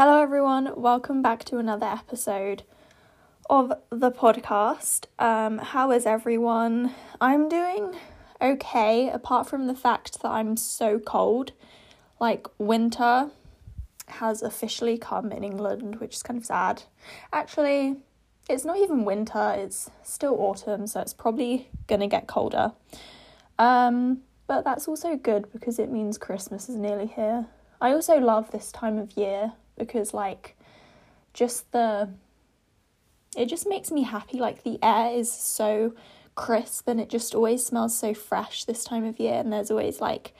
Hello, everyone. Welcome back to another episode of the podcast. Um, how is everyone? I'm doing okay, apart from the fact that I'm so cold. Like, winter has officially come in England, which is kind of sad. Actually, it's not even winter, it's still autumn, so it's probably gonna get colder. Um, but that's also good because it means Christmas is nearly here. I also love this time of year because like just the it just makes me happy like the air is so crisp and it just always smells so fresh this time of year and there's always like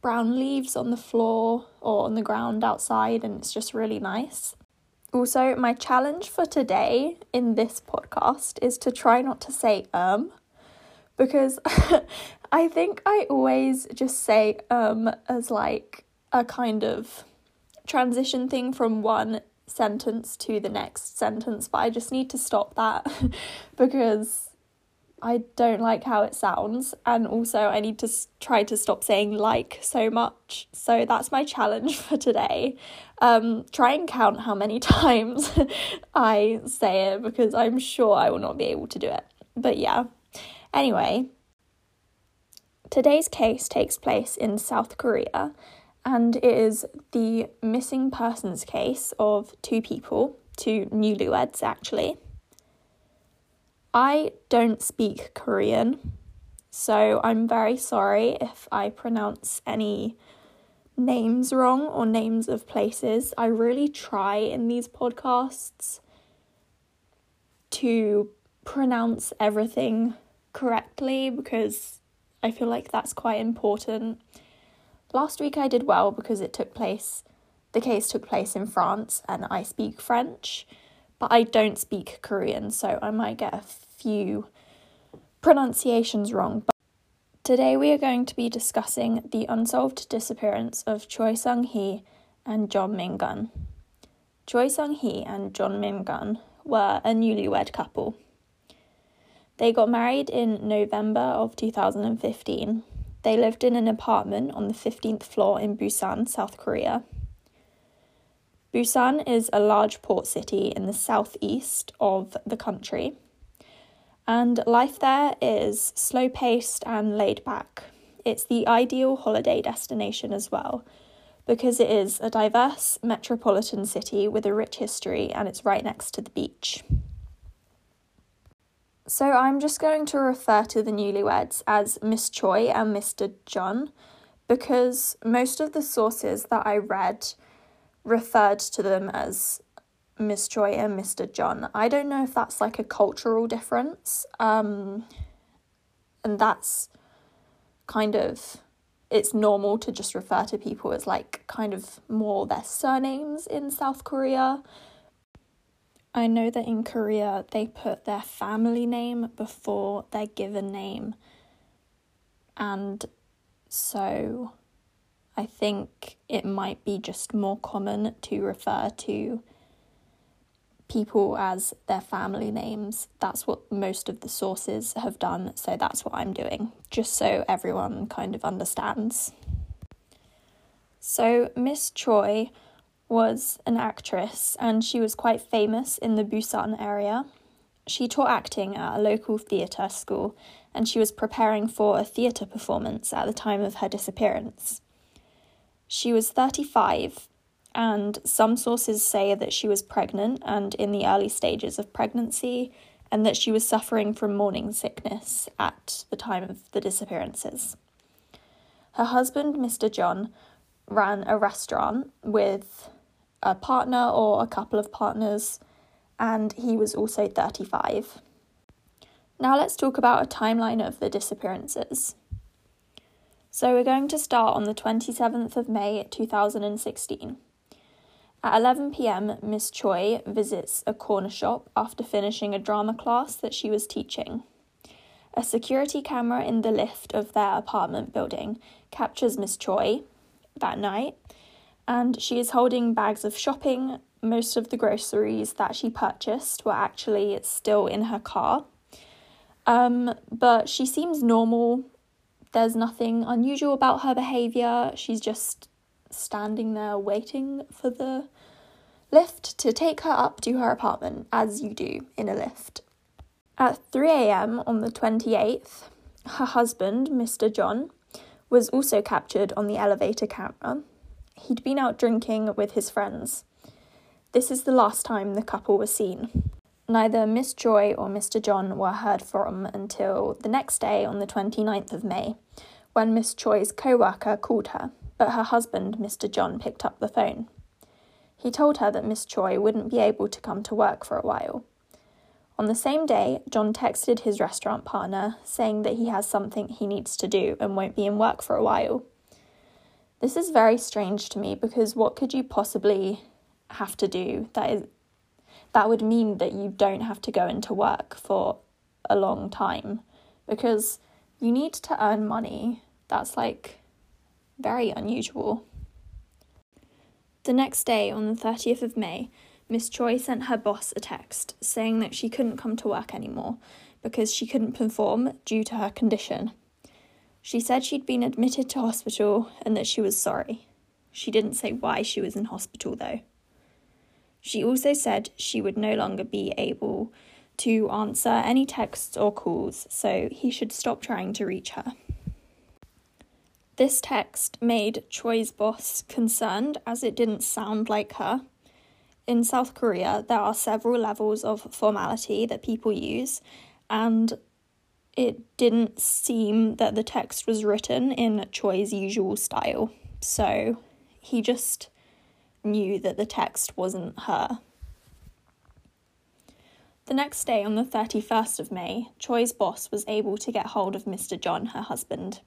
brown leaves on the floor or on the ground outside and it's just really nice. Also, my challenge for today in this podcast is to try not to say um because I think I always just say um as like a kind of transition thing from one sentence to the next sentence, but I just need to stop that because I don't like how it sounds, and also I need to try to stop saying like so much. So that's my challenge for today. Um, try and count how many times I say it because I'm sure I will not be able to do it. But yeah, anyway, today's case takes place in South Korea and it is the missing persons case of two people, two newlyweds actually. I don't speak Korean, so I'm very sorry if I pronounce any names wrong or names of places. I really try in these podcasts to pronounce everything correctly because I feel like that's quite important. Last week I did well because it took place, the case took place in France and I speak French, but I don't speak Korean, so I might get a few pronunciations wrong. But today we are going to be discussing the unsolved disappearance of Choi Sung Hee and Jeon Min Gun. Choi Sung Hee and Jeon Min Gun were a newlywed couple. They got married in November of 2015 they lived in an apartment on the 15th floor in Busan, South Korea. Busan is a large port city in the southeast of the country, and life there is slow paced and laid back. It's the ideal holiday destination as well, because it is a diverse metropolitan city with a rich history and it's right next to the beach. So I'm just going to refer to the newlyweds as Miss Choi and Mr. Jeon because most of the sources that I read referred to them as Miss Choi and Mr. Jeon. I don't know if that's like a cultural difference. Um, and that's kind of it's normal to just refer to people as like kind of more their surnames in South Korea I know that in Korea they put their family name before their given name. And so I think it might be just more common to refer to people as their family names. That's what most of the sources have done, so that's what I'm doing, just so everyone kind of understands. So, Miss Choi was an actress and she was quite famous in the Busan area. She taught acting at a local theatre school and she was preparing for a theatre performance at the time of her disappearance. She was 35, and some sources say that she was pregnant and in the early stages of pregnancy, and that she was suffering from morning sickness at the time of the disappearances. Her husband, Mr. Jeon, ran a restaurant with a partner or a couple of partners, and he was also 35. Now let's talk about a timeline of the disappearances. So we're going to start on the 27th of May 2016. At 11 pm, Miss Choi visits a corner shop after finishing a drama class that she was teaching. A security camera in the lift of their apartment building captures Miss Choi that night and she is holding bags of shopping. Most of the groceries that she purchased were actually still in her car. Um, but she seems normal. There's nothing unusual about her behavior. She's just standing there waiting for the lift to take her up to her apartment, as you do in a lift. At 3 am on the 28th, her husband, Mr. Jeon, was also captured on the elevator camera. He'd been out drinking with his friends. This is the last time the couple was seen. Neither Miss Choi or Mr. Jeon were heard from until the next day on the 29th of May, when Miss Choi's co worker called her, but her husband, Mr. Jeon, picked up the phone. He told her that Miss Choi wouldn't be able to come to work for a while. On the same day, Jeon texted his restaurant partner saying that he has something he needs to do and won't be in work for a while. This is very strange to me because what could you possibly have to do that is that would mean that you don't have to go into work for a long time because you need to earn money. That's like very unusual. The next day, on the 30th of May, Miss Choi sent her boss a text saying that she couldn't come to work anymore because she couldn't perform due to her condition. She said she'd been admitted to hospital and that she was sorry. She didn't say why she was in hospital though. She also said she would no longer be able to answer any texts or calls, so he should stop trying to reach her. This text made Choi's boss concerned as it didn't sound like her in South Korea, there are several levels of formality that people use, and it didn't seem that the text was written in Choi's usual style. So he just knew that the text wasn't her. The next day, on the 31st of May, Choi's boss was able to get hold of Mr. Jeon, her husband.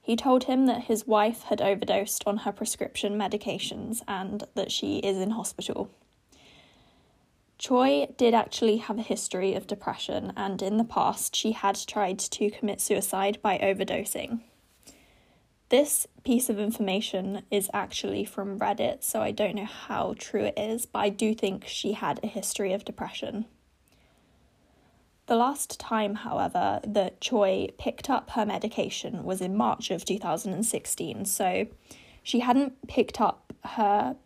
He told him that his wife had overdosed on her prescription medications and that she is in hospital. Choi did actually have a history of depression, and in the past, she had tried to commit suicide by overdosing. This piece of information is actually from Reddit, so I don't know how true it is, but I do think she had a history of depression. The last time, however, that Choi picked up her medication was in March of 2016, so she hadn't picked up her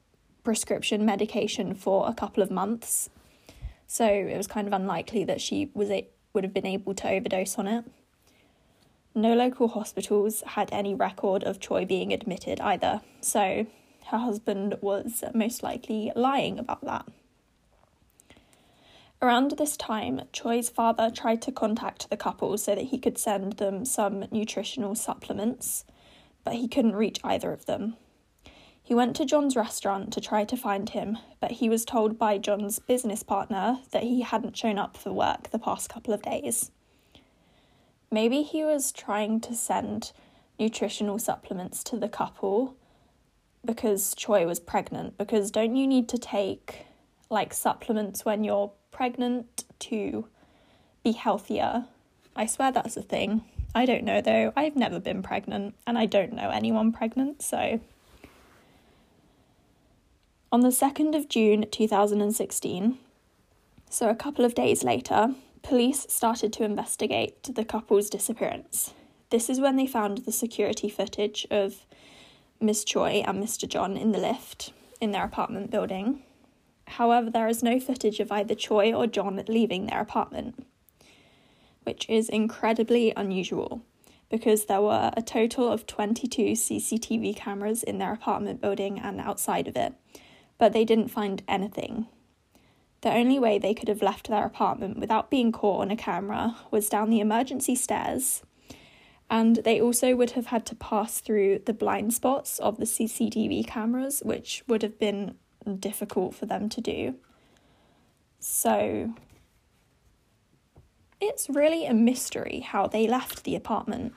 prescription medication for a couple of months. So it was kind of unlikely that she was a- would have been able to overdose on it. No local hospitals had any record of Choi being admitted either, so her husband was most likely lying about that. Around this time, Choi's father tried to contact the couple so that he could send them some nutritional supplements, but he couldn't reach either of them. He went to Jeon's restaurant to try to find him, but he was told by Jeon's business partner that he hadn't shown up for work the past couple of days. Maybe he was trying to send nutritional supplements to the couple because Choi was pregnant. Because don't you need to take like supplements when you're pregnant to be healthier. I swear that's a thing. I don't know though. I've never been pregnant and I don't know anyone pregnant, so. On the 2nd of June 2016, so a couple of days later, police started to investigate the couple's disappearance. This is when they found the security footage of Miss Choi and Mr. Jeon in the lift in their apartment building. However, there is no footage of either Choi or Jeon leaving their apartment, which is incredibly unusual because there were a total of 22 CCTV cameras in their apartment building and outside of it, but they didn't find anything. The only way they could have left their apartment without being caught on a camera was down the emergency stairs, and they also would have had to pass through the blind spots of the CCTV cameras, which would have been difficult for them to do. So it's really a mystery how they left the apartment.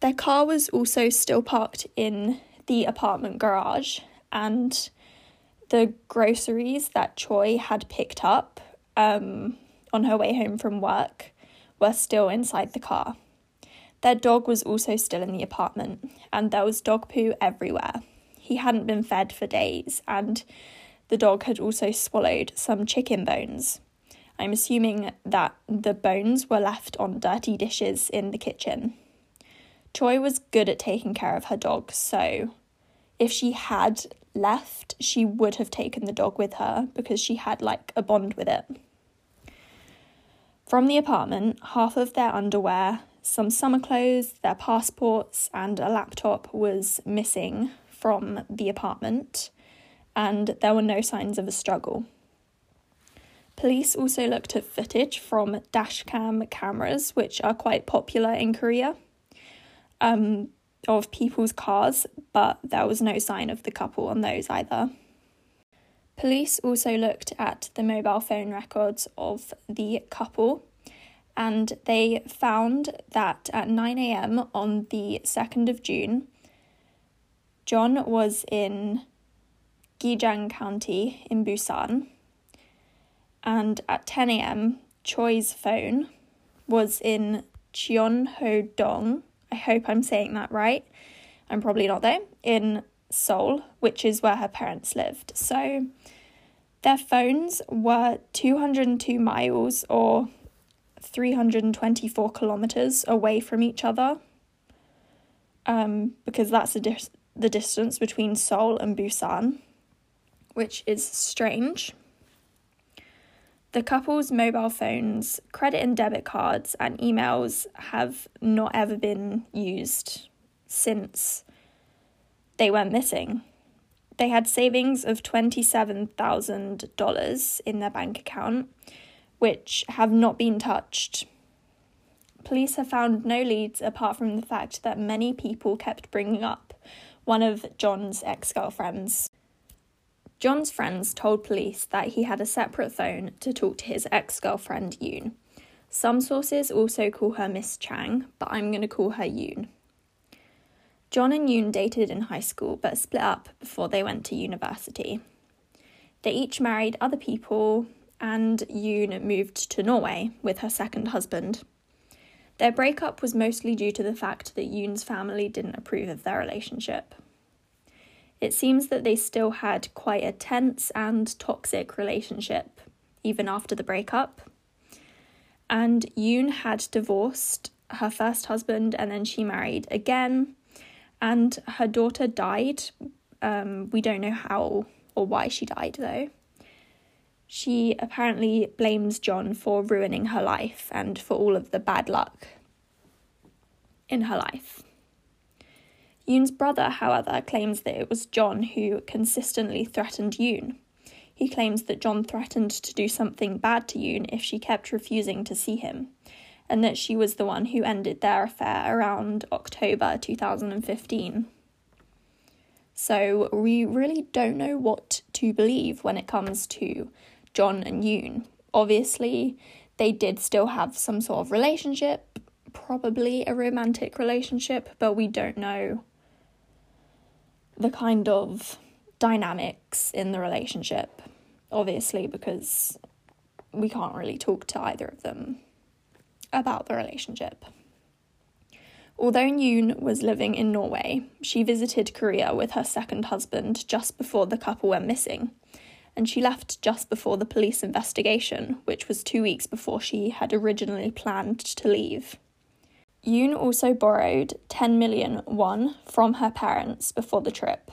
Their car was also still parked in the apartment garage, and the groceries that Choi had picked up um, on her way home from work were still inside the car. Their dog was also still in the apartment, and there was dog poo everywhere. He hadn't been fed for days, and the dog had also swallowed some chicken bones. I'm assuming that the bones were left on dirty dishes in the kitchen. Choi was good at taking care of her dog, so if she had left, she would have taken the dog with her because she had like a bond with it. From the apartment, half of their underwear, some summer clothes, their passports, and a laptop was missing from the apartment, and there were no signs of a struggle. Police also looked at footage from dashcam cameras, which are quite popular in Korea, um, of people's cars, but there was no sign of the couple on those either. Police also looked at the mobile phone records of the couple and they found that at 9 am on the 2nd of June, Jeon was in Gijang County in Busan and at 10 am, Choi's phone was in Cheonho-dong. I hope I'm saying that right. I'm probably not though. In Seoul, which is where her parents lived. So their phones were 202 miles or 324 kilometers away from each other. Um, because that's the, dis- the distance between Seoul and Busan, which is strange. The couple's mobile phones, credit and debit cards, and emails have not ever been used since they went missing. They had savings of $27,000 in their bank account, which have not been touched. Police have found no leads apart from the fact that many people kept bringing up one of Jeon's ex girlfriends. Jeon's friends told police that he had a separate phone to talk to his ex girlfriend Yoon. Some sources also call her Miss Chang, but I'm going to call her Yoon. Jeon and Yoon dated in high school but split up before they went to university. They each married other people, and Yoon moved to Norway with her second husband. Their breakup was mostly due to the fact that Yoon's family didn't approve of their relationship. It seems that they still had quite a tense and toxic relationship, even after the breakup. And Yoon had divorced her first husband and then she married again, and her daughter died. Um, we don't know how or why she died though. She apparently blames Jeon for ruining her life and for all of the bad luck in her life. Yoon's brother, however, claims that it was Jeon who consistently threatened Yoon. He claims that Jeon threatened to do something bad to Yoon if she kept refusing to see him, and that she was the one who ended their affair around October 2015. So we really don't know what to believe when it comes to Jeon and Yoon. Obviously, they did still have some sort of relationship, probably a romantic relationship, but we don't know the kind of dynamics in the relationship, obviously, because we can't really talk to either of them about the relationship. Although Yoon was living in Norway, she visited Korea with her second husband just before the couple went missing, and she left just before the police investigation, which was two weeks before she had originally planned to leave. Yoon also borrowed 10 million won from her parents before the trip.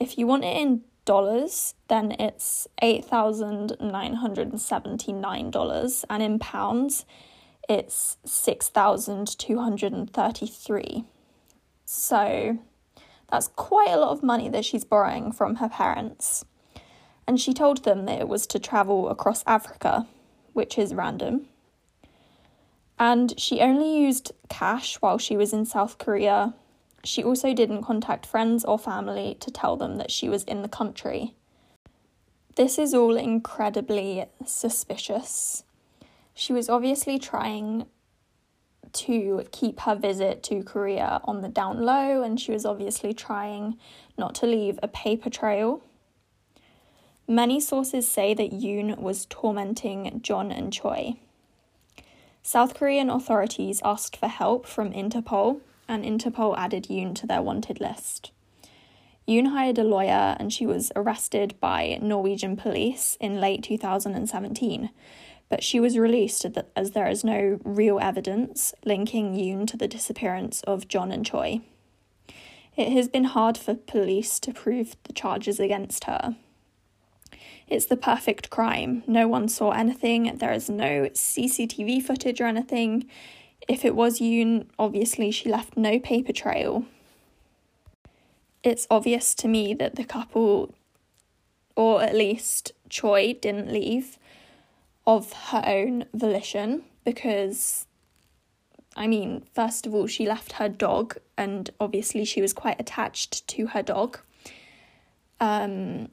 If you want it in dollars, then it's $8,979, and in pounds, it's 6,233. So that's quite a lot of money that she's borrowing from her parents. And she told them that it was to travel across Africa, which is random and she only used cash while she was in South Korea. She also didn't contact friends or family to tell them that she was in the country. This is all incredibly suspicious. She was obviously trying to keep her visit to Korea on the down low, and she was obviously trying not to leave a paper trail. Many sources say that Yoon was tormenting Jeon and Choi. South Korean authorities asked for help from Interpol, and Interpol added Yoon to their wanted list. Yoon hired a lawyer and she was arrested by Norwegian police in late 2017, but she was released as there is no real evidence linking Yoon to the disappearance of Jeon and Choi. It has been hard for police to prove the charges against her. It's the perfect crime. No one saw anything. There is no CCTV footage or anything. If it was Yoon, obviously she left no paper trail. It's obvious to me that the couple, or at least Choi, didn't leave of her own volition because, I mean, first of all, she left her dog, and obviously she was quite attached to her dog. Um,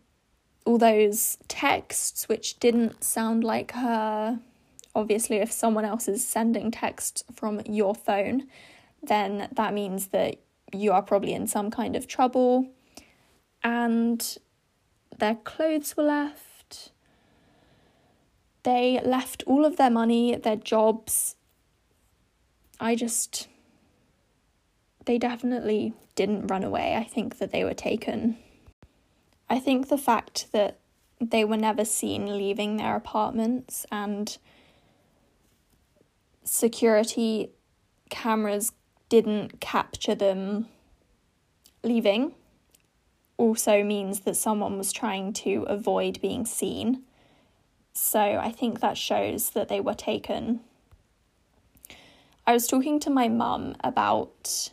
all those texts which didn't sound like her. Obviously, if someone else is sending texts from your phone, then that means that you are probably in some kind of trouble. And their clothes were left. They left all of their money, their jobs. I just. They definitely didn't run away. I think that they were taken. I think the fact that they were never seen leaving their apartments and security cameras didn't capture them leaving also means that someone was trying to avoid being seen. So I think that shows that they were taken. I was talking to my mum about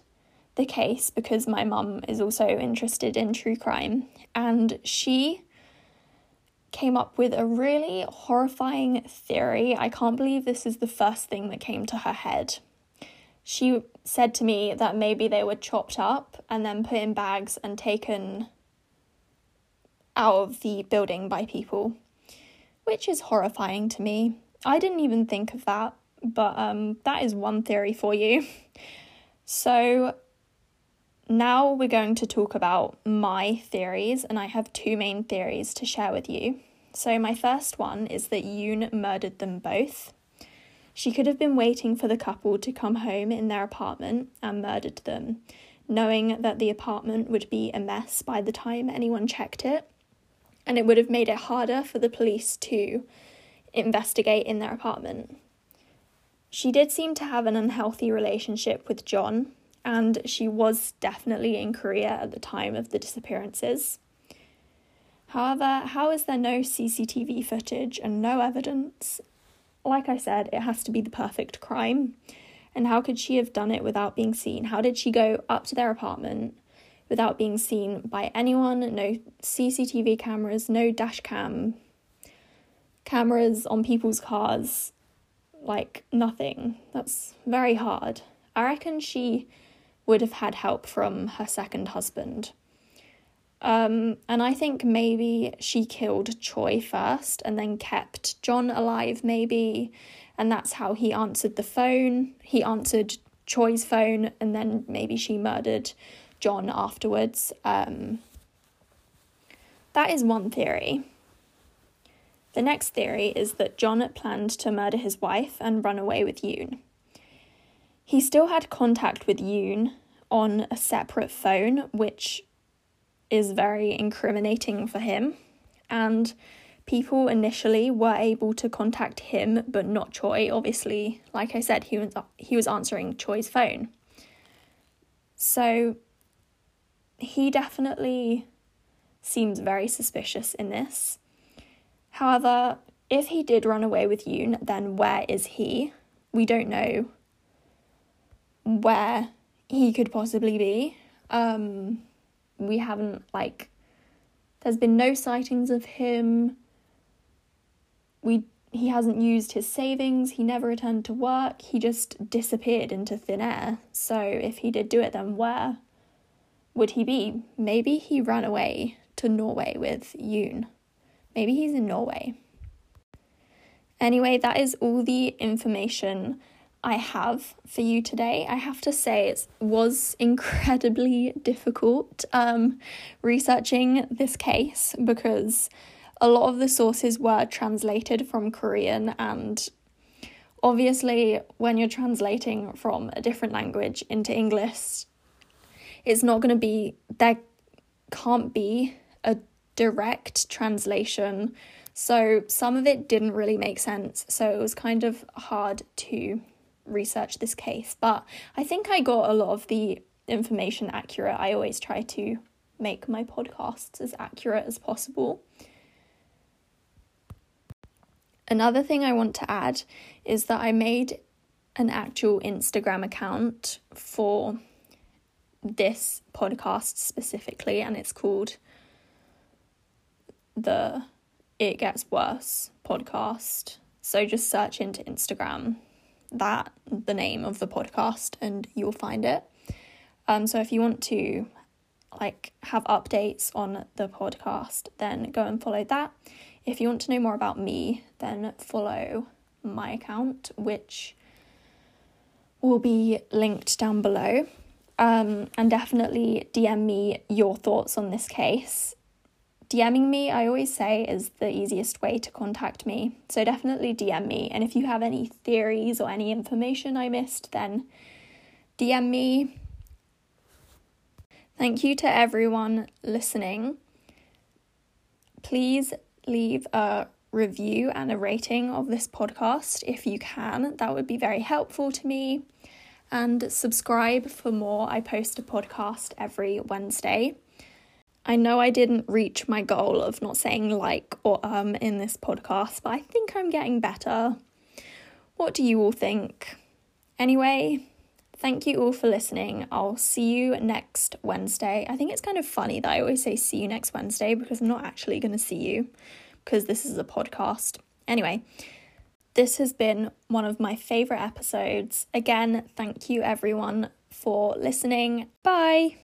the case because my mum is also interested in true crime, and she came up with a really horrifying theory. I can't believe this is the first thing that came to her head. She said to me that maybe they were chopped up and then put in bags and taken out of the building by people, which is horrifying to me. I didn't even think of that, but um, that is one theory for you. So, now we're going to talk about my theories, and I have two main theories to share with you. So, my first one is that Yoon murdered them both. She could have been waiting for the couple to come home in their apartment and murdered them, knowing that the apartment would be a mess by the time anyone checked it, and it would have made it harder for the police to investigate in their apartment. She did seem to have an unhealthy relationship with Jeon, and she was definitely in Korea at the time of the disappearances. However, how is there no CCTV footage and no evidence? Like I said, it has to be the perfect crime. And how could she have done it without being seen? How did she go up to their apartment without being seen by anyone? No CCTV cameras, no dash cam cameras on people's cars, like nothing. That's very hard. I reckon she would have had help from her second husband. Um, and I think maybe she killed Choi first and then kept Jeon alive, maybe. And that's how he answered the phone. He answered Choi's phone, and then maybe she murdered Jeon afterwards. Um, that is one theory. The next theory is that Jeon planned to murder his wife and run away with Yoon. He still had contact with Yoon on a separate phone, which is very incriminating for him. And people initially were able to contact him, but not Choi. Obviously, like I said, he was he was answering Choi's phone. So he definitely seems very suspicious in this. However, if he did run away with Yoon, then where is he? We don't know where he could possibly be. Um, we haven't, like, there's been no sightings of him. We he hasn't used his savings, he never returned to work, he just disappeared into thin air. So if he did do it, then where would he be? Maybe he ran away to Norway with Yoon. Maybe he's in Norway. Anyway, that is all the information I have for you today. I have to say it was incredibly difficult um, researching this case because a lot of the sources were translated from Korean and obviously when you're translating from a different language into English it's not going to be there can't be a direct translation so some of it didn't really make sense so it was kind of hard to research this case, but I think I got a lot of the information accurate. I always try to make my podcasts as accurate as possible. Another thing I want to add is that I made an actual Instagram account for this podcast specifically, and it's called the It Gets Worse podcast. So just search into Instagram that, the name of the podcast, and you'll find it. Um, so if you want to like have updates on the podcast, then go and follow that. If you want to know more about me, then follow my account, which will be linked down below. Um, and definitely DM me your thoughts on this case. DMing me, I always say, is the easiest way to contact me. So definitely DM me. And if you have any theories or any information I missed, then DM me. Thank you to everyone listening. Please leave a review and a rating of this podcast if you can. That would be very helpful to me. And subscribe for more. I post a podcast every Wednesday. I know I didn't reach my goal of not saying like or um in this podcast, but I think I'm getting better. What do you all think? Anyway, thank you all for listening. I'll see you next Wednesday. I think it's kind of funny that I always say see you next Wednesday because I'm not actually going to see you because this is a podcast. Anyway, this has been one of my favourite episodes. Again, thank you everyone for listening. Bye.